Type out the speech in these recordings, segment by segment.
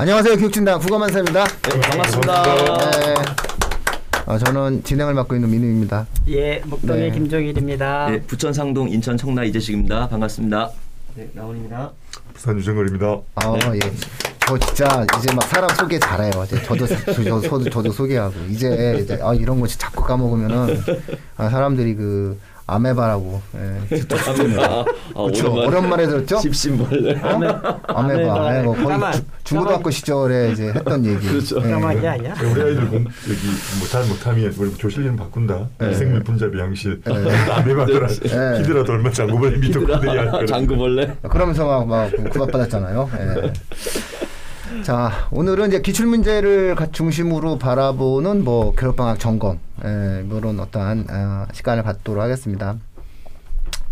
안녕하세요. 교육진단 국어만사입니다. 네, 반갑습니다. 네. 어, 저는 진행을 맡고 있는 민우입니다. 예, 목동의 네. 김종일입니다. 네, 부천 상동 인천 청라 이재식입니다. 반갑습니다. 네, 나원입니다. 부산 유정걸입니다. 아, 예. 저 진짜 이제 막 사람 소개 잘해요. 이제 저도 저, 저도 저도 소개하고 이제, 이제 아 이런 거 자꾸 까먹으면은 아, 사람들이 그 아메바라고 예. 아메바. 아, 그렇죠. 오랜만에 들었죠? 십신벌레. 아메바, 아메바. 아메바 거의 까만. 주, 중고등학교 시절에 이제 했던 얘기. 그렇죠. 예. 까마귀 아니야? 우리 아이들 공, 여기 뭐잘 못하면 우리 교실리는 바꾼다. 미생물 분자비 양실. 아메바더라. 네. 히드라 돌면 장구벌레 미토콘드리아. 장구벌레. 그러면서 막, 막 구박받았잖아요. 예. 자, 오늘은 이제 기출 문제를 가- 중심으로 바라보는 뭐 겨울방학 점검, 예, 이런 어떠한 아, 시간을 갖도록 하겠습니다.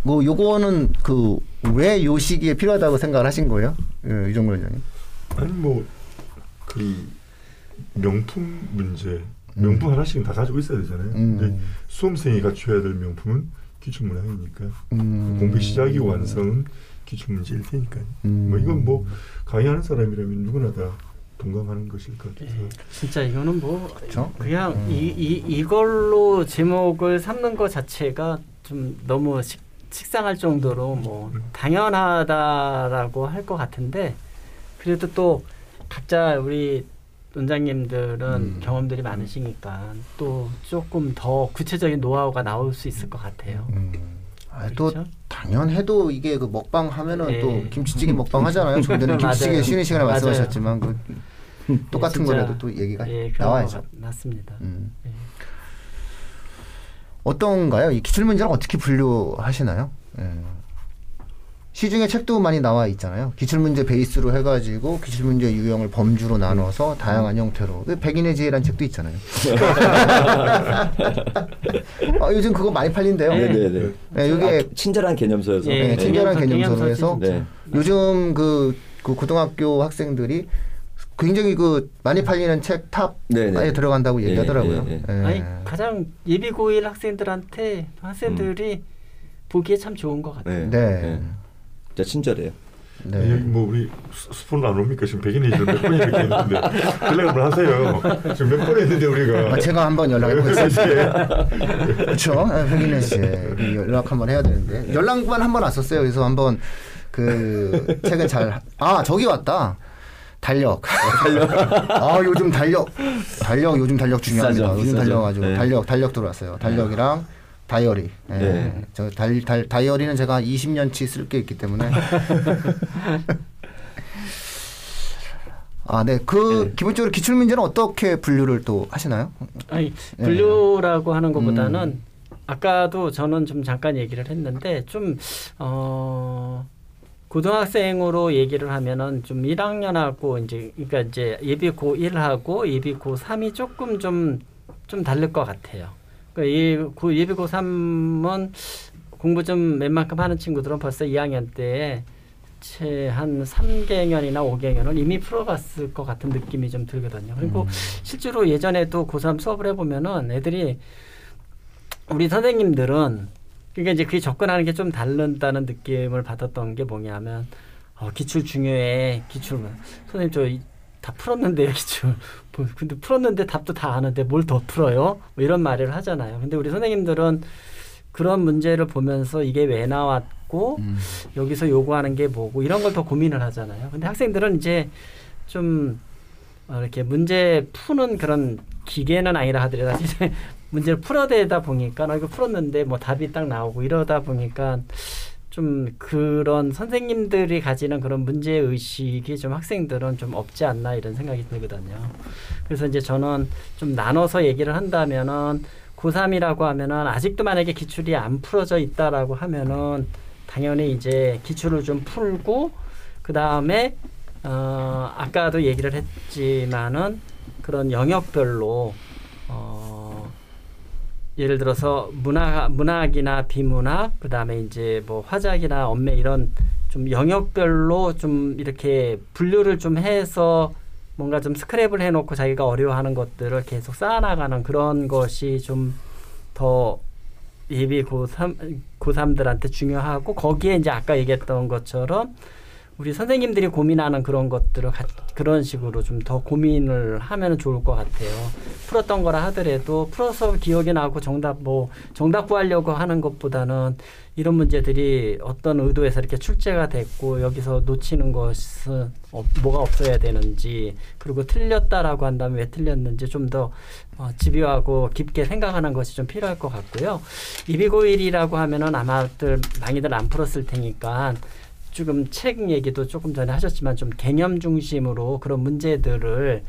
뭐 요거는 그 왜 요 시기에 필요하다고 생각을 하신 거예요? 예, 이정근 의원님. 아니 뭐그 명품 문제. 명품 하나씩 다 가지고 있어야 되잖아요. 음. 근데 수험생이 갖춰야 될 명품은 기출문항이니까 음. 공부 시작이고 완성은 기출문제일 테니까요. 음. 뭐 이건 뭐 강의하는 사람이라면 누구나 다 동감하는 것일 것 같아서. 진짜 이거는 뭐 그렇죠? 그냥 이, 이 이걸로 제목을 삼는 것 자체가 좀 너무 식, 식상할 정도로 뭐 당연하다라고 할 것 같은데 그래도 또 각자 우리 원장님들은 음. 경험들이 많으시니까 또 조금 더 구체적인 노하우가 나올 수 있을 것 같아요. 음. 아, 또 그렇죠? 당연해도 이게 그 먹방 하면은 예. 또 김치찌개 먹방 하잖아요. 좀 전에 김치찌개. 쉬는 시간에. 말씀하셨지만 그 똑같은 진짜, 거라도 또 얘기가 예, 나와야죠. 맞습니다. 음. 예. 어떤가요? 이 기출 문제는 어떻게 분류하시나요? 예. 시중에 책도 많이 나와 있잖아요. 기출 문제 베이스로 해가지고 기출 문제 유형을 범주로 나눠서 다양한 형태로 그 백인의 지혜라는 책도 있잖아요. 아, 요즘 그거 많이 팔린대요. 네. 네네네. 네, 이게 아, 친절한 개념서여서. 예, 네, 친절한 개념서, 개념서로 해서 네. 요즘 그, 그 고등학교 학생들이 굉장히 그 많이 팔리는 책 탑에. 들어간다고 예, 얘기하더라고요. 예, 예. 예. 아니 가장 예비 고일 학생들한테 학생들이 보기에 참 좋은 것 같아요. 네. 네. 네. 진짜 친절해요. 네. 여기 뭐 우리 스- 스폰 안 옵니까? 지금 일을 몇 번이나 이렇게 했는데 연락 한번 하세요. 지금 몇 번 했는데 우리가 아, 제가 한번 연락해 보겠습니다. 그렇죠. 백인혜 씨 연락 한번 해야 되는데 연락만 한번 왔었어요. 그래서 한번 그 책은 잘아 저기 왔다. 달력. 아 요즘 달력 달력 요즘 달력 중요합니다. 비싸죠, 요즘 비싸죠. 달력 가지고 네. 달력 달력 들어왔어요. 달력이랑 다이어리. 예. 네. 저 달, 달, 다이어리는 제가 20년치 쓸 게 있기 때문에. 아, 네. 그 네. 기본적으로 기출 문제는 어떻게 분류를 또 하시나요? 아니 네. 분류라고 하는 것보다는 음. 아까도 저는 좀 잠깐 얘기를 했는데 좀 어. 고등학생으로 얘기를 하면은 좀 1학년하고 이제 그러니까 이제 예비 고1하고 예비 고3이 조금 좀좀 다를 것 같아요. 그러니까 이 고, 예비 고3은 공부 좀 웬만큼 하는 친구들은 벌써 2학년 때에 채한 3개년이나 5개년을 이미 풀어봤을 것 같은 느낌이 좀 들거든요. 그리고 음. 실제로 예전에도 고3 수업을 해보면은 애들이 우리 선생님들은 그러니까 이제 그게 접근하는 게 좀 다른다는 느낌을 받았던 게 뭐냐면 어, 기출 중요해 기출 선생님 저 다 풀었는데요 기출 뭐, 근데 풀었는데 답도 다 아는데 뭘 더 풀어요 뭐 이런 말을 하잖아요 근데 우리 선생님들은 그런 문제를 보면서 이게 왜 나왔고 음. 여기서 요구하는 게 뭐고 이런 걸 더 고민을 하잖아요. 근데 학생들은 이제 좀 어, 이렇게 문제 푸는 그런 기계는 아니라 하더라도 이제 문제를 풀어대다 보니까 나 이거 풀었는데 뭐 답이 딱 나오고 이러다 보니까 좀 그런 선생님들이 가지는 그런 문제 의식이 좀 학생들은 좀 없지 않나 이런 생각이 들거든요. 그래서 이제 저는 좀 나눠서 얘기를 한다면은 고3이라고 하면은 아직도 만약에 기출이 안 풀어져 있다라고 하면은 당연히 이제 기출을 좀 풀고 그 다음에 어 아까도 얘기를 했지만은 그런 영역별로 어 예를 들어서 문학 문학이나 비문학 그다음에 이제 뭐 화작이나 언매 이런 좀 영역별로 좀 이렇게 분류를 좀 해서 뭔가 좀 스크랩을 해놓고 자기가 어려워하는 것들을 계속 쌓아나가는 그런 것이 좀 더 예비 고3 고3들한테 중요하고 거기에 이제 아까 얘기했던 것처럼 우리 선생님들이 고민하는 그런 것들을 가, 그런 식으로 좀 더 고민을 하면 좋을 것 같아요. 풀었던 거라 하더라도 풀어서 기억이 나고 정답 뭐 정답 구하려고 하는 것보다는 이런 문제들이 어떤 의도에서 이렇게 출제가 됐고 여기서 놓치는 것은 어, 뭐가 없어야 되는지 그리고 틀렸다라고 한다면 왜 틀렸는지 좀 더 어, 집요하고 깊게 생각하는 것이 좀 필요할 것 같고요. 이비고일이라고 하면은 아마들 많이들 안 풀었을 테니까 지금 책 얘기도 조금 전에 하셨지만 좀 개념 중심으로 그런 문제들을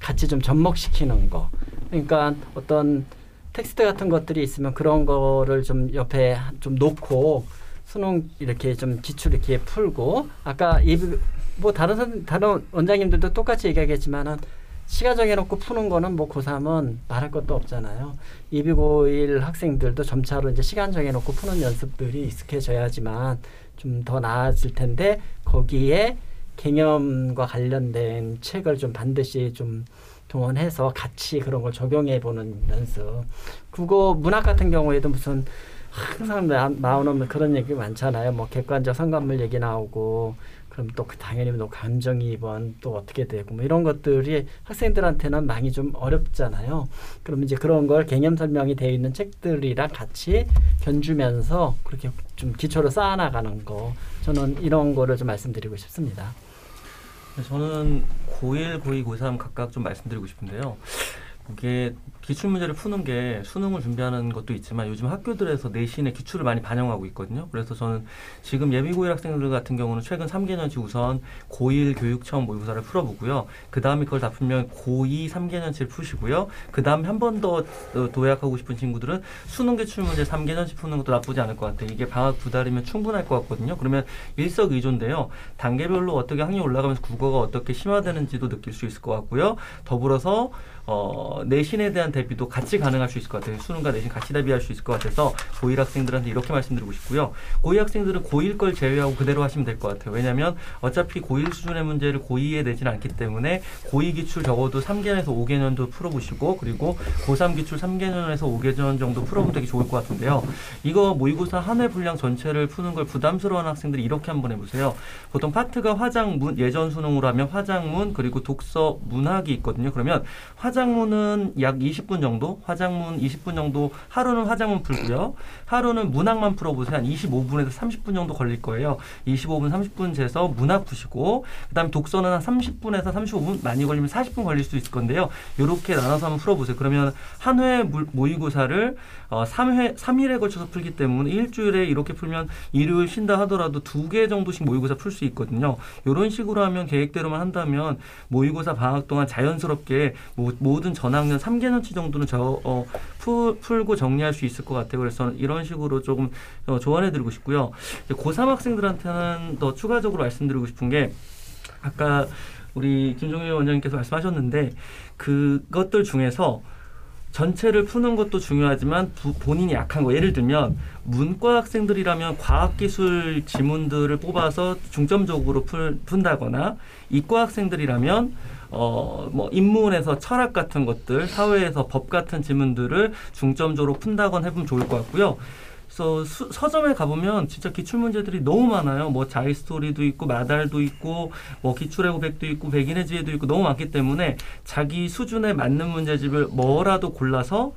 같이 좀 접목시키는 거. 그러니까 어떤 텍스트 같은 것들이 있으면 그런 거를 좀 옆에 좀 놓고 수능 이렇게 좀 기출 이렇게 풀고 아까 이뭐 다른 선 다른 원장님들도 똑같이 얘기하겠지만은 시간 정해놓고 푸는 거는 뭐 고3은 말할 것도 없잖아요. 이비고1 학생들도 점차로 이제 시간 정해놓고 푸는 연습들이 익숙해져야지만 좀 더 나아질 텐데 거기에 개념과 관련된 책을 좀 반드시 좀 동원해서 같이 그런 걸 적용해 보는 연습. 국어 문학 같은 경우에도 무슨 항상 나, 나오는 그런 얘기 많잖아요. 뭐 객관적 성관물 얘기 나오고 그럼 또그 당연히 또 감정이입은 또 어떻게 되고 뭐 이런 것들이 학생들한테는 많이 좀 어렵잖아요. 그럼 이제 그런 걸 개념 설명이 되어 있는 책들이랑 같이 견주면서 그렇게 좀 기초를 쌓아나가는 거 저는 이런 거를 좀 말씀드리고 싶습니다. 저는 고1, 고2, 고3 각각 좀 말씀드리고 싶은데요. 이게 기출 문제를 푸는 게 수능을 준비하는 것도 있지만 요즘 학교들에서 내신의 기출을 많이 반영하고 있거든요. 그래서 저는 지금 예비 고1 학생들 같은 경우는 최근 3개년치 우선 고1 교육 처음 모의고사를 풀어보고요. 그 다음에 그걸 다 풀면 고2 3개년치를 푸시고요. 그 다음에 한 번 더 도약하고 싶은 친구들은 수능 기출 문제 3개년치 푸는 것도 나쁘지 않을 것 같아요. 이게 방학 두 달이면 충분할 것 같거든요. 그러면 일석이조인데요. 단계별로 어떻게 학년이 올라가면서 국어가 어떻게 심화되는지도 느낄 수 있을 것 같고요. 더불어서 어, 내신에 대한 대비도 같이 가능할 수 있을 것 같아요. 수능과 내신 같이 대비할 수 있을 것 같아서 고1 학생들한테 이렇게 말씀드리고 싶고요. 고2 학생들은 고1 걸 제외하고 그대로 하시면 될 것 같아요. 왜냐하면 어차피 고1 수준의 문제를 고2에 내지는 않기 때문에 고2 기출 적어도 3개년에서 5개년도 풀어보시고 그리고 고3 기출 3개년에서 5개년 정도 풀어보면 되게 좋을 것 같은데요. 이거 모의고사 한 회 분량 전체를 푸는 걸 부담스러워하는 학생들이 이렇게 한번 해보세요. 보통 파트가 화장문 예전 수능으로 하면 화장문 그리고 독서 문학이 있거든요. 그러면 화장문은 약 20분 정도, 화장문 20분 정도, 하루는 화장문 풀고요. 하루는 문학만 풀어보세요. 한 25분에서 30분 정도 걸릴 거예요. 25분, 30분 재서 문학 푸시고, 그 다음에 독서는 한 30분에서 35분, 많이 걸리면 40분 걸릴 수 있을 건데요. 이렇게 나눠서 한번 풀어보세요. 그러면 한 회 모의고사를 어, 3회, 3일에 걸쳐서 풀기 때문에 일주일에 이렇게 풀면 일요일 쉰다 하더라도 두 개 정도씩 모의고사 풀 수 있거든요. 이런 식으로 하면 계획대로만 한다면 모의고사 방학 동안 자연스럽게 모, 모든 전학년 3개년치 정도는 저, 어, 풀, 풀고 정리할 수 있을 것 같아요. 그래서 이런 식으로 조금 어, 조언해드리고 싶고요. 고3 학생들한테는 더 추가적으로 말씀드리고 싶은 게 아까 우리 김종일 원장님께서 말씀하셨는데 그것들 중에서 전체를 푸는 것도 중요하지만 부, 본인이 약한 거 예를 들면 문과 학생들이라면 과학기술 지문들을 뽑아서 중점적으로 풀, 푼다거나 이과 학생들이라면 어, 뭐, 인문에서 철학 같은 것들, 사회에서 법 같은 지문들을 중점적으로 푼다건 해보면 좋을 것 같고요. 그래서 수, 서점에 가보면 진짜 기출 문제들이 너무 많아요. 뭐 자이 스토리도 있고 마더텅도 있고 뭐 기출의 고백도 있고 백인의 지혜도 있고 너무 많기 때문에 자기 수준에 맞는 문제집을 뭐라도 골라서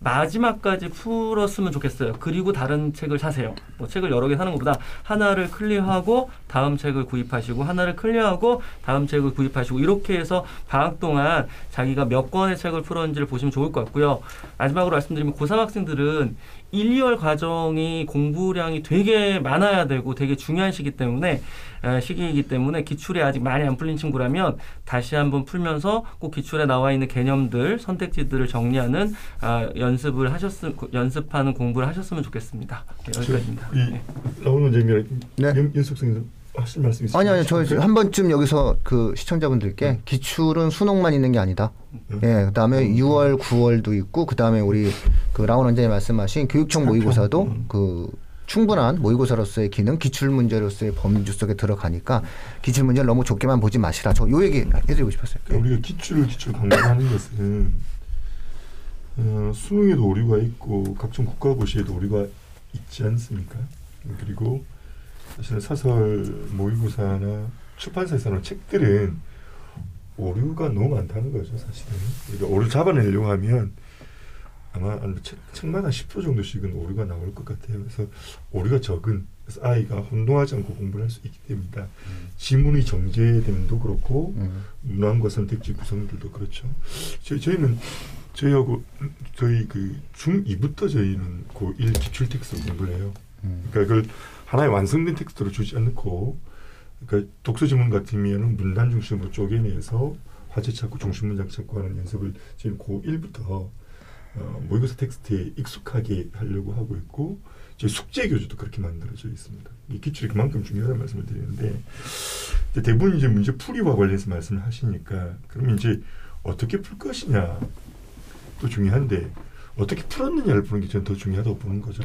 마지막까지 풀었으면 좋겠어요. 그리고 다른 책을 사세요. 뭐 책을 여러 개 사는 것보다 하나를 clear하고 다음 책을 구입하시고 하나를 clear하고 다음 책을 구입하시고 이렇게 해서 방학 동안 자기가 몇 권의 책을 풀었는지를 보시면 좋을 것 같고요. 마지막으로 말씀드리면 고3 학생들은 1, 2월 과정이 공부량이 되게 많아야 되고 되게 중요한 시기 때문에 시기이기 때문에 기출이 아직 많이 안 풀린 친구라면 다시 한번 풀면서 꼭 기출에 나와 있는 개념들 선택지들을 정리하는 아, 연습을 하셨음 연습하는 공부를 하셨으면 좋겠습니다. 네, 여기까지입니다. 이 네. 라오는 재미랑 네. 연숙생 하실 말씀 있으세요? 아니 아니 저한 번쯤 여기서 그 시청자분들께 네. 기출은 수능만 있는 게 아니다. 네. 예, 그다음에 음. 6월, 9월도 있고 그다음에 우리 그 라온 원장님 말씀하신 교육청 모의고사도 음. 그 충분한 모의고사로서의 기능, 기출 문제로서의 범주 속에 들어가니까 기출 문제를 너무 좁게만 보지 마시라. 저 요 얘기 해드리고 싶었어요. 그러니까 우리가 기출을 기출 강조하는 것은 어, 수능에도 오류가 있고 각종 국가고시에도 오류가 있지 않습니까? 그리고 사실 소설 모의고사나 출판사에서 나온 책들은 오류가 너무 많다는 거죠, 사실은. 그러니까 오류 잡아내려고 하면 아마 한 책, 책마다 10% 정도씩은 오류가 나올 것 같아요. 그래서 오류가 적은 그래서 아이가 혼동하지 않고 공부를 할 수 있기 때문이다. 지문이 정제됨도 그렇고 음. 문항과 선택지 구성들도 그렇죠. 저희, 저희는 저희하고 저희 그 중2부터 저희는 고1 기출 텍스트 공부를 해요. 음. 그러니까 그걸 하나의 완성된 텍스트로 주지 않고 그러니까 독서 지문 같으면은 문단 중심으로 쪼개내서 화제 찾고 중심 문장 찾고 하는 연습을 지금 고1부터 어, 모의고사 텍스트에 익숙하게 하려고 하고 있고 저희 숙제 교재도 그렇게 만들어져 있습니다. 이 기출이 그만큼 중요하다는 말씀을 드리는데 대부분 이제 문제 풀이와 관련해서 말씀을 하시니까 그러면 이제 어떻게 풀 것이냐 또 중요한데 어떻게 풀었느냐를 보는 게 저는 더 중요하다고 보는 거죠.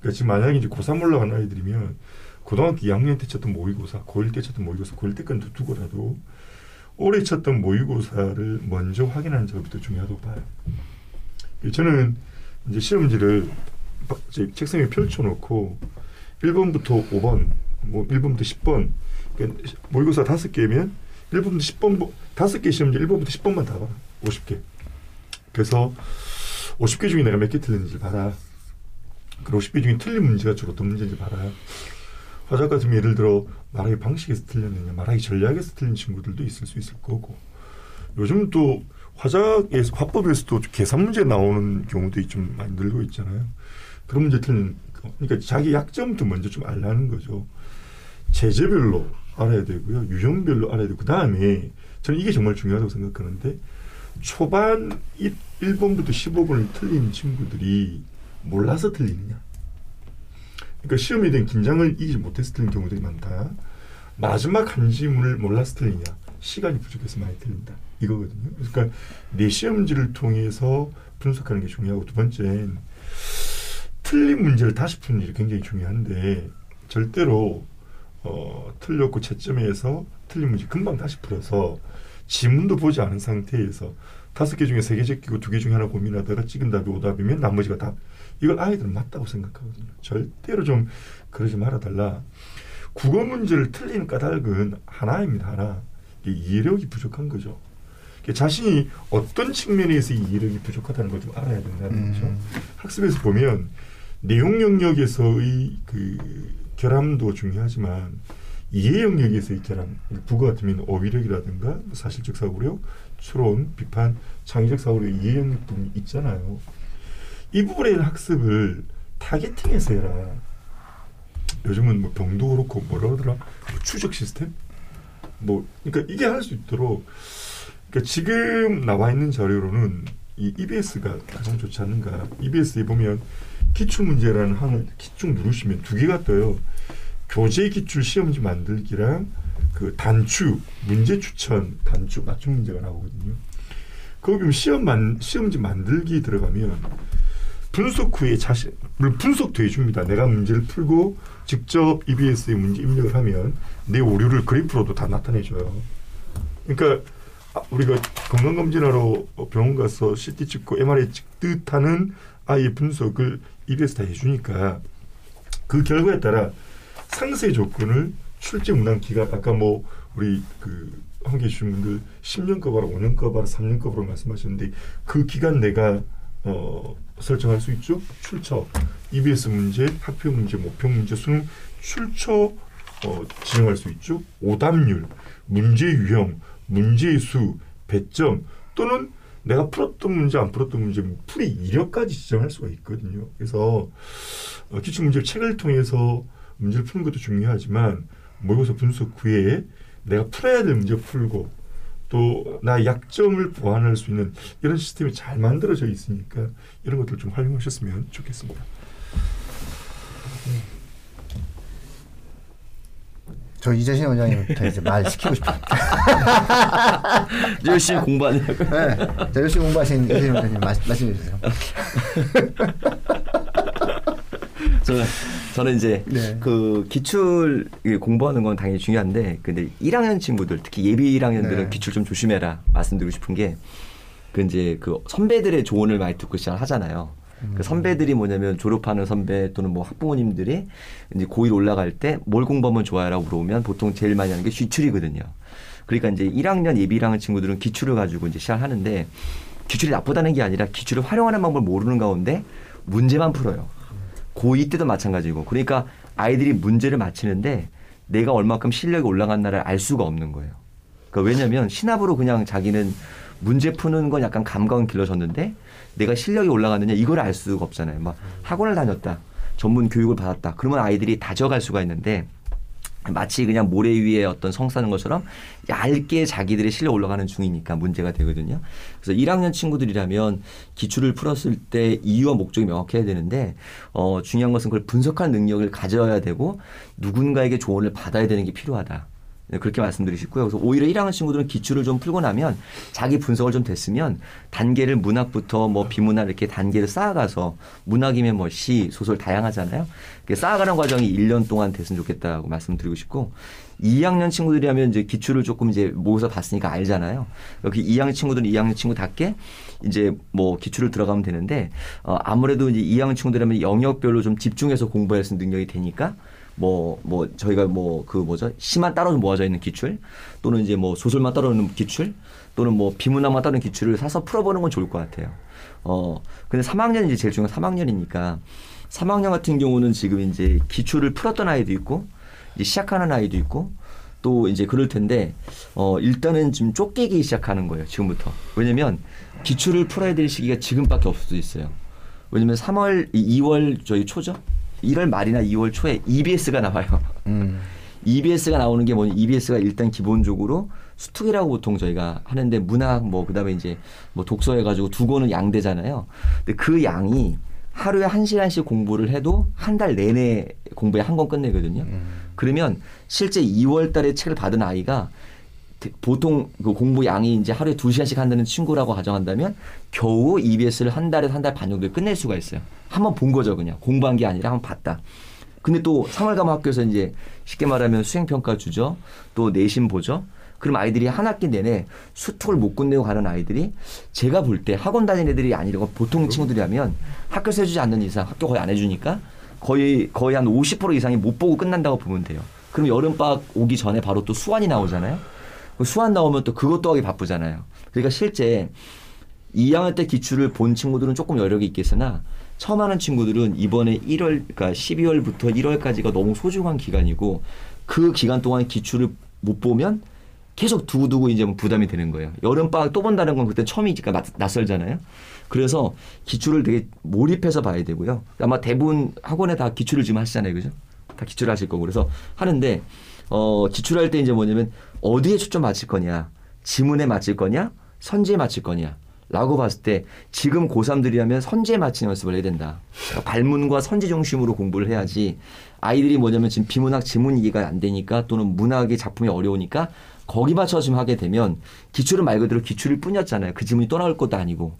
그러니까 지금 만약에 이제 고3 올라간 아이들이면 고등학교 2학년 때 쳤던 모의고사, 고1 때 쳤던 모의고사, 고1 때건 두고라도 올해 쳤던 모의고사를 먼저 확인하는 작업이 더 중요하다고 봐요. 저는 이제 시험지를 책상에 펼쳐놓고 1번부터 5번, 뭐 1번부터 10번, 그러니까 모의고사 다섯 개면 1번부터 10번, 다섯 개 시험지 1번부터 10번만 다 봐라. 50개. 그래서 50개 중에 내가 몇 개 틀렸는지 봐라. 그 50개 중에 틀린 문제가 주로 어떤 문제인지 봐라. 화작 같으면 예를 들어 말하기 방식에서 틀렸느냐, 말하기 전략에서 틀린 친구들도 있을 수 있을 거고. 요즘 또 화작에서 화법에서도 계산 문제 나오는 경우도 좀 많이 늘고 있잖아요. 그런 문제 틀린 거. 그러니까 자기 약점도 먼저 좀 알라는 거죠. 제재별로 알아야 되고요. 유형별로 알아야 되고 그 다음에 저는 이게 정말 중요하다고 생각하는데 초반 1, 1번부터 15번을 틀린 친구들이 몰라서 틀리느냐. 그러니까 시험에 대한 긴장을 이기지 못해서 틀린 경우들이 많다. 마지막 한 지문을 몰라서 틀리냐. 시간이 부족해서 많이 틀린다. 이거거든요. 그러니까 내 시험지를 통해서 분석하는 게 중요하고 두 번째는 틀린 문제를 다시 푸는 일이 굉장히 중요한데 절대로 어, 틀렸고 채점해서 틀린 문제 금방 다시 풀어서 지문도 보지 않은 상태에서 다섯 개 중에 세 개 제끼고 두 개 중에 하나 고민하다가 찍은 답이 오답이면 나머지가 답. 이걸 아이들은 맞다고 생각하거든요. 절대로 좀 그러지 말아달라. 국어 문제를 틀리는 까닭은 하나입니다. 하나. 이해력이 부족한 거죠. 자신이 어떤 측면에서 이 이해력이 부족하다는 걸 좀 알아야 된다는 거죠. 음. 학습에서 보면 내용 영역에서의 그 결함도 중요하지만 이해 영역에서의 결함, 국어 같으면 어휘력이라든가 뭐 사실적 사고력, 추론, 비판, 창의적 사고력 이해 영역 부분이 있잖아요. 이 부분의 학습을 타겟팅해서 해라. 요즘은 뭐 병도 그렇고 뭐라 그러더라? 뭐 추적 시스템? 뭐 그러니까 이게 할 수 있도록 그러니까 지금 나와 있는 자료로는 이 EBS가 가장 좋지 않는가? EBS에 보면 기출 문제라는 항을 쭉 누르시면 두 개가 떠요. 교재 기출 시험지 만들기랑 그 단추 문제 추천 단추 맞춤 문제가 나오거든요. 거기 시험 만 시험지 만들기 들어가면 분석 후에 자신 분석도 해줍니다. 내가 문제를 풀고 직접 EBS에 문제 입력을 하면 내 오류를 그래프로도 다 나타내줘요. 그러니까 아, 우리가 건강검진하러 병원 가서 CT 찍고 MRI 찍듯 하는 아이의 분석을 EBS 다 해주니까 그 결과에 따라 상세 조건을 출제 문항 기간 아까 뭐 우리 그 함께 해주신 분들 10년 거봐라 5년 거봐라 3년 거봐라 말씀하셨는데 그 기간 내가 어, 설정할 수 있죠. 출처, EBS 문제, 학평 문제, 모평 문제, 수능 출처 어, 지정할 수 있죠. 오답률, 문제 유형, 문제의 수, 배점 또는 내가 풀었던 문제, 안 풀었던 문제, 풀이 이력까지 지정할 수가 있거든요. 그래서 어, 기출 문제 책을 통해서 문제를 푸는 것도 중요하지만 모의고사 분석 후에 내가 풀어야 될 문제 풀고 또 나의 약점을 보완할 수 있는 이런 시스템이 잘 만들어져 있으니까 이런 것들 좀 활용하셨으면 좋겠습니다. 저 이재신 원장님부터 이제 말 시키고 싶어요. 열심히 공부하냐고. 네. 자, 열심히 공부하신 이재신 원장님 말, 말씀해 주세요. 저는 저는 이제 네. 그 기출 공부하는 건 당연히 중요한데 근데 1학년 친구들 특히 예비 1학년들은 네. 기출 좀 조심해라 말씀드리고 싶은 게 그 이제 그 선배들의 조언을 많이 듣고 시작을 하잖아요. 그 선배들이 뭐냐면 졸업하는 선배 또는 뭐 학부모님들이 이제 고1 올라갈 때 뭘 공부하면 좋아요라고 물어보면 보통 제일 많이 하는 게 기출이거든요. 그러니까 이제 1학년 예비 1학년 친구들은 기출을 가지고 이제 시작하는데 기출이 나쁘다는 게 아니라 기출을 활용하는 방법을 모르는 가운데 문제만 풀어요. 고2 때도 마찬가지고. 그러니까 아이들이 문제를 맞히는데 내가 얼마큼 실력이 올라갔나를 알 수가 없는 거예요. 그러니까 왜냐면 신압으로 그냥 자기는 문제 푸는 건 약간 감각은 길러졌는데 내가 실력이 올라갔느냐 이걸 알 수가 없잖아요. 막 학원을 다녔다. 전문 교육을 받았다. 그러면 아이들이 다져갈 수가 있는데 마치 그냥 모래 위에 어떤 성 사는 것처럼 얇게 자기들의 실력 올라가는 중이니까 문제가 되거든요. 그래서 1학년 친구들이라면 기출을 풀었을 때 이유와 목적이 명확해야 되는데 어 중요한 것은 그걸 분석하는 능력을 가져야 되고 누군가에게 조언을 받아야 되는 게 필요하다. 네, 그렇게 말씀드리고 싶고요. 그래서 오히려 1학년 친구들은 기출을 좀 풀고 나면 자기 분석을 좀 됐으면 단계를 문학부터 뭐 비문학 이렇게 단계를 쌓아가서 문학이면 뭐 시, 소설 다양하잖아요. 쌓아가는 과정이 1년 동안 됐으면 좋겠다고 말씀드리고 싶고 2학년 친구들이라면 이제 기출을 조금 이제 모여서 봤으니까 알잖아요. 여기 2학년 친구들은 2학년 친구답게 이제 뭐 기출을 들어가면 되는데 어 아무래도 이제 2학년 친구들이라면 영역별로 좀 집중해서 공부할 수 있는 능력이 되니까 뭐, 뭐, 저희가 뭐, 그 뭐죠? 시만 따로 모아져 있는 기출, 또는 이제 뭐 소설만 따로 있는 기출, 또는 뭐 비문학만 따로 있는 기출을 사서 풀어보는 건 좋을 것 같아요. 어, 근데 3학년이 이제 제일 중요한 3학년이니까, 3학년 같은 경우는 지금 이제 기출을 풀었던 아이도 있고, 이제 시작하는 아이도 있고, 또 이제 그럴 텐데, 어, 일단은 지금 쫓기기 시작하는 거예요, 지금부터. 왜냐면 기출을 풀어야 될 시기가 지금밖에 없을 수도 있어요. 왜냐면 3월, 2월 저희 초죠? 1월 말이나 2월 초에 EBS가 나와요. 음. EBS가 나오는 게 뭐냐? EBS가 일단 기본적으로 수특이라고 보통 저희가 하는데 문학 뭐 그다음에 이제 뭐 독서 해가지고 두 권은 양대잖아요. 근데 그 양이 하루에 한 시간씩 공부를 해도 한 달 내내 공부에 한 권 끝내거든요. 그러면 실제 2월 달에 책을 받은 아이가 보통 그 공부 양이 이제 하루에 두 시간씩 한다는 친구라고 가정한다면 겨우 EBS를 한 달에서 한 달 반 정도에 끝낼 수가 있어요. 한번 본 거죠, 그냥. 공부한 게 아니라 한번 봤다. 근데 또 3월 가면 학교에서 이제 쉽게 말하면 수행평가 주죠. 또 내신 보죠. 그럼 아이들이 한 학기 내내 수특을 못 끝내고 가는 아이들이 제가 볼 때 학원 다니는 애들이 아니고 보통 친구들이라면 학교에서 해주지 않는 이상 학교 거의 안 해주니까 거의 거의 한 50% 이상이 못 보고 끝난다고 보면 돼요. 그럼 여름방학 오기 전에 바로 또 수완이 나오잖아요. 그 수완 나오면 또 그것도 하기 바쁘잖아요. 그러니까 실제 2학년 때 기출을 본 친구들은 조금 여력이 있겠으나 처음 하는 친구들은 이번에 1월, 그러니까 12월부터 1월까지가 너무 소중한 기간이고 그 기간 동안 기출을 못 보면 계속 두고두고 이제 뭐 부담이 되는 거예요. 여름방학 또 본다는 건 그때 처음이니까 낯- 낯설잖아요. 그래서 기출을 되게 몰입해서 봐야 되고요. 아마 대부분 학원에 다 기출을 지금 하시잖아요. 그죠? 다 기출을 하실 거고. 그래서 하는데, 어, 기출할 때 이제 뭐냐면 어디에 초점 맞출 거냐, 지문에 맞출 거냐, 선지에 맞출 거냐. 라고 봤을 때 지금 고3들이라면 선지에 맞추는 연습을 해야 된다. 그러니까 발문과 선지 중심으로 공부를 해야지 아이들이 뭐냐면 지금 비문학 지문 이해가 안 되니까 또는 문학의 작품이 어려우니까 거기 맞춰서 지금 하게 되면 기출은 말 그대로 기출일 뿐이었잖아요. 그 지문이 또 나올 것도 아니고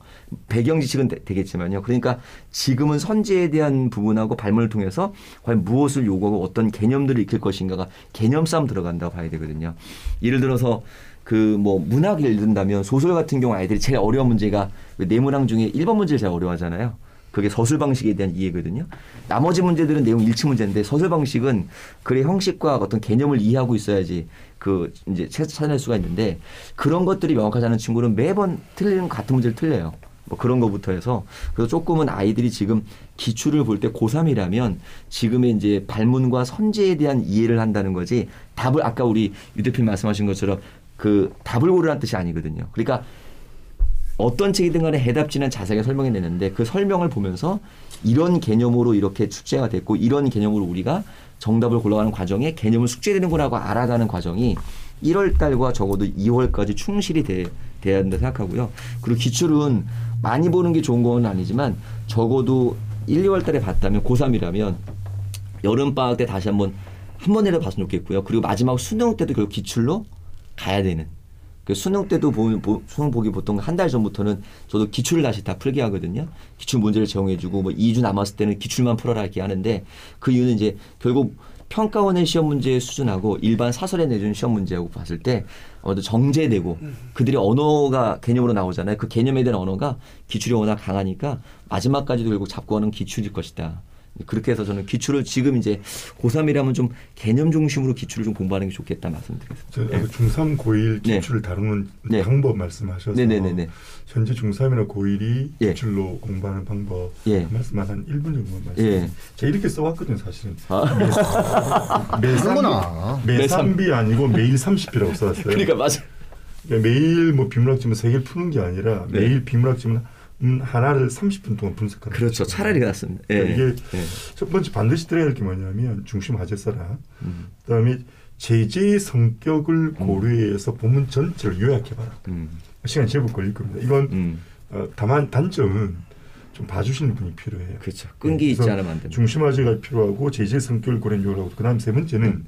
배경 지식은 되, 겠지만요 그러니까 지금은 선지에 대한 부분하고 발문을 통해서 과연 무엇을 요구하고 어떤 개념들을 익힐 것인가가 개념 싸움 들어간다고 봐야 되거든요. 예를 들어서 그뭐 문학을 읽는다면 소설 같은 경우 아이들이 제일 어려운 문제가 왜 네모랑 중에 1번 문제를 제일 어려워하잖아요. 그게 서술 방식에 대한 이해거든요. 나머지 문제들은 내용 일치 문제인데 서술 방식은 글의 형식과 어떤 개념을 이해하고 있어야지 그 이제 찾- 찾아낼 수가 있는데 그런 것들이 명확하지 않은 친구는 매번 틀리는 같은 문제를 틀려요. 뭐 그런 거부터 해서 그래서 조금은 아이들이 지금 기출을 볼 때 고3이라면 지금의 이제 발문과 선지에 대한 이해를 한다는 거지 답을 아까 우리 유 대표님 말씀하신 것처럼 그 답을 고르라는 뜻이 아니거든요. 그러니까 어떤 책이든 간에 해답지는 자세하게 설명해 내는데 그 설명을 보면서 이런 개념으로 이렇게 숙제가 됐고 이런 개념으로 우리가 정답을 골라가는 과정에 개념을 숙제되는구나고 알아가는 과정이 1월 달과 적어도 2월까지 충실히 돼, 돼야 한다 생각하고요. 그리고 기출은 많이 보는 게 좋은 건 아니지만 적어도 1, 2월 달에 봤다면 고3이라면 여름 방학 때 다시 한번 한 번이라도 봤으면 좋겠고요. 그리고 마지막 수능 때도 결국 기출로 가야 되는. 그 수능 때도 보, 보- 수능 보기 보통 한 달 전부터는 저도 기출을 다시 다 풀게 하거든요. 기출 문제를 제공해주고 뭐 2주 남았을 때는 기출만 풀어라 이렇게 하는데 그 이유는 이제 결국 평가원의 시험 문제 수준하고 일반 사설에 내준 시험 문제하고 봤을 때 어도 정제되고 그들의 언어가 개념으로 나오잖아요. 그 개념에 대한 언어가 기출이 워낙 강하니까 마지막까지도 결국 잡고 가는 기출일 것이다. 그렇게 해서 저는 기출을 지금 이제 고3이라면 좀 개념 중심으로 기출을 좀 공부하는 게 좋겠다 말씀드리겠습니다. 저 네. 중3 고1 네. 기출을 다루는 네. 방법 말씀하셔서 네네네네. 현재 중3이나 고1이 예. 기출로 공부하는 방법 예. 말씀 한 1분 정도만 말씀. 예. 제가 이렇게 써왔거든요 사실은. 아, 매삼비, 그러구나. 매삼비 아니고 매일 30비라고 써왔어요. 그러니까 맞아. 그러니까 매일 뭐 비문학 지문 세 개를 푸는 게 아니라 네. 매일 비문학 지문 음, 하나를 30분 동안 분석하는 그렇죠. 거죠. 차라리 낫습니다. 예. 그러니까 이게 예. 첫 번째 반드시 들어야 할 게 뭐냐면 중심 화제 써라. 음. 그다음에 제재의 성격을 고려해서 본문 전체를 요약해봐라. 음. 시간 제법 걸릴 겁니다. 이건 음. 어, 다만 단점은 좀 봐주시는 분이 필요해요. 그렇죠. 끈기 네, 있지 않으면 안 된다. 중심 화제가 필요하고 제재 성격을 고려한 요라고 그다음 세 번째는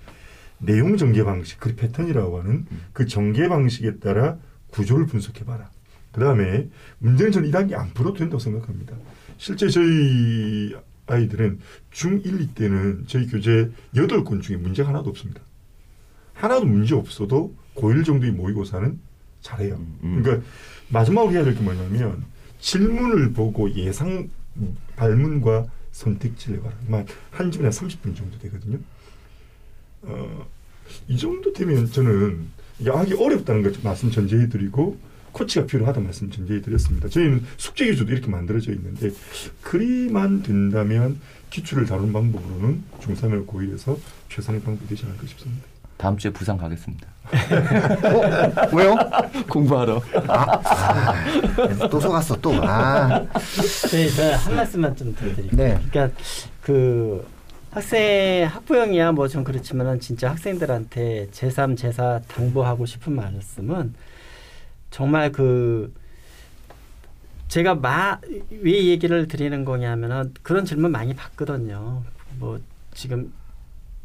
내용 전개 방식, 그 패턴이라고 하는 그 전개 방식에 따라 구조를 분석해봐라. 그 다음에 문제는 저는 이 단계 안 풀어도 된다고 생각합니다. 실제 저희 아이들은 중1, 2 때는 저희 교재 여덟 권 중에 문제가 하나도 없습니다. 하나도 문제 없어도 고1 정도의 모의고사는 잘해요. 음, 음. 그러니까 마지막으로 해야 될 게 뭐냐면 질문을 보고 예상 발문과 해봐라. 아마 한 질문에 30분 정도 되거든요. 어, 이 정도 되면 저는 이게 하기 어렵다는 걸 말씀 전제해드리고 코치가 필요하다 말씀 전제해드렸습니다. 저희는 숙제 기조도 이렇게 만들어져 있는데 그리만 된다면 기출을 다루는 방법으로는 중3을 고1에서 최선의 방법이 되지 않을까 싶습니다. 다음 주에 부산 가겠습니다. 어? 왜요? 공부하러. 또 속았어 또. 아. 저희 저한 말씀만 좀 드릴게요. 네. 그러니까 그 학생 학부형이야 뭐 좀 그렇지만은 진짜 학생들한테 제3, 제4 당부하고 싶은 말씀은 정말 그 제가 마 왜 얘기를 드리는 거냐면은 그런 질문 많이 받거든요. 뭐 지금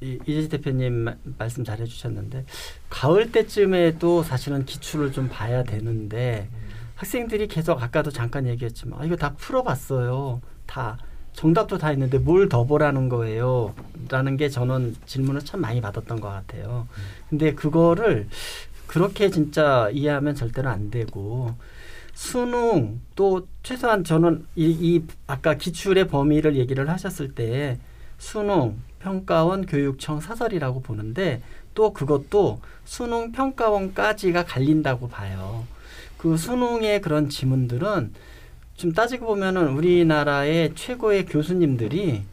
이- 이재지 대표님 마- 말씀 잘 해주셨는데 가을 때쯤에도 사실은 기출을 좀 봐야 되는데 학생들이 계속 아까도 잠깐 얘기했지만 아, 이거 다 풀어봤어요. 다 정답도 다 있는데 뭘 더 보라는 거예요. 라는 게 저는 질문을 참 많이 받았던 것 같아요. 근데 그거를 그렇게 진짜 이해하면 절대로 안 되고 수능 또 최소한 저는 이, 이 아까 기출의 범위를 얘기를 하셨을 때 수능 평가원 교육청 사설이라고 보는데 또 그것도 수능 평가원까지가 갈린다고 봐요. 그 수능의 그런 지문들은 좀 따지고 보면은 우리나라의 최고의 교수님들이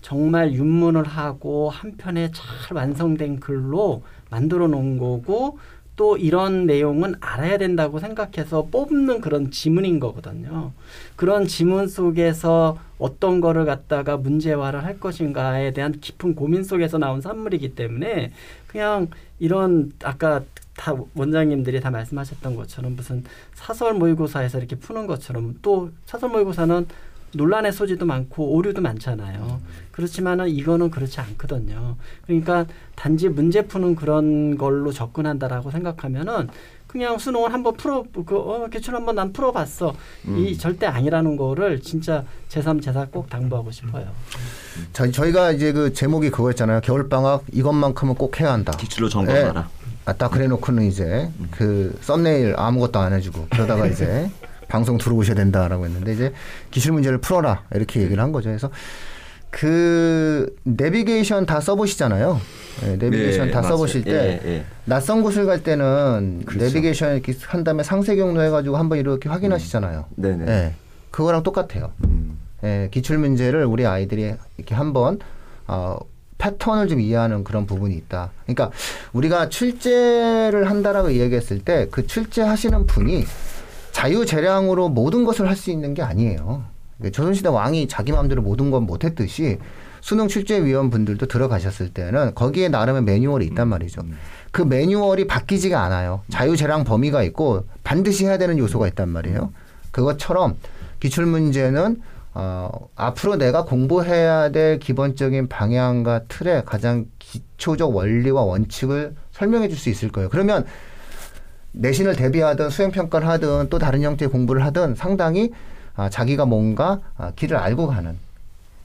정말 윤문을 하고 한편에 잘 완성된 글로 만들어 놓은 거고 또 이런 내용은 알아야 된다고 생각해서 뽑는 그런 지문인 거거든요. 그런 지문 속에서 어떤 거를 갖다가 문제화를 할 것인가에 대한 깊은 고민 속에서 나온 산물이기 때문에 그냥 이런 아까 다 원장님들이 다 말씀하셨던 것처럼 무슨 사설 모의고사에서 이렇게 푸는 것처럼 또 사설 모의고사는 논란의 소지도 많고 오류도 많잖아요. 그렇지만은 이거는 그렇지 않거든요. 그러니까 단지 문제 푸는 그런 걸로 접근한다라고 생각하면은 그냥 수능을 한번 풀어 그 어, 기출 한번 난 풀어봤어. 이 절대 아니라는 거를 진짜 제3, 제4 꼭 당부하고 싶어요. 저희 저희가 이제 그 제목이 그거였잖아요. 겨울 방학 이것만큼은 꼭 해야 한다. 기출로 점검하라. 아, 딱 그래놓고는 이제 그 썸네일 아무것도 안 해주고 그러다가 이제 방송 들어오셔야 된다라고 했는데 이제 기출 문제를 풀어라 이렇게 얘기를 한 거죠. 그래서 그 내비게이션 다 써보시잖아요. 네, 내비게이션 네, 다 맞아요. 써보실 때 예, 예. 낯선 곳을 갈 때는 그렇죠. 내비게이션 이렇게 한 다음에 상세 경로 해가지고 한번 이렇게 확인하시잖아요. 네네. 네, 그거랑 똑같아요. 음. 예, 기출 문제를 우리 아이들이 이렇게 한번 어, 패턴을 좀 이해하는 그런 부분이 있다. 그러니까 우리가 출제를 한다라고 이야기했을 때 그 출제하시는 분이 자유재량으로 모든 것을 할 수 있는 게 아니에요. 그러니까 조선시대 왕이 자기 마음대로 모든 건 못했듯이 수능 출제위원 분들도 들어가셨을 때는 거기에 나름의 매뉴얼이 있단 말이죠. 그 매뉴얼이 바뀌지가 않아요. 자유재량 범위가 있고 반드시 해야 되는 요소가 있단 말이에요. 그것처럼 기출 문제는 어, 앞으로 내가 공부해야 될 기본적인 방향과 틀의 가장 기초적 원리와 원칙을 설명해 줄 수 있을 거예요. 그러면 내신을 대비하든 수행평가를 하든 또 다른 형태의 공부를 하든 상당히 아, 자기가 뭔가 아, 길을 알고 가는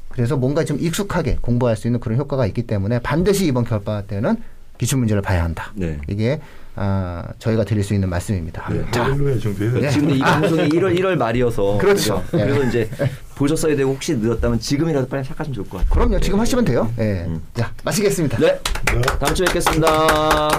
그래서 뭔가 좀 익숙하게 공부할 수 있는 그런 효과가 있기 때문에 반드시 이번 겨울방학 때는 기출 문제를 봐야 한다. 네. 이게 아, 저희가 드릴 수 있는 말씀입니다. 네, 자, 네. 돼. 지금 이 방송이 1월 1월 말이어서 그렇죠. 그죠? 예. 그래서 이제 보셨어야 되고 혹시 늦었다면 지금이라도 빨리 시작하시면 좋을 것 같아요. 그럼요. 지금 하시면 돼요. 예. 음. 자, 마치겠습니다. 네. 네. 다음 주에 뵙겠습니다.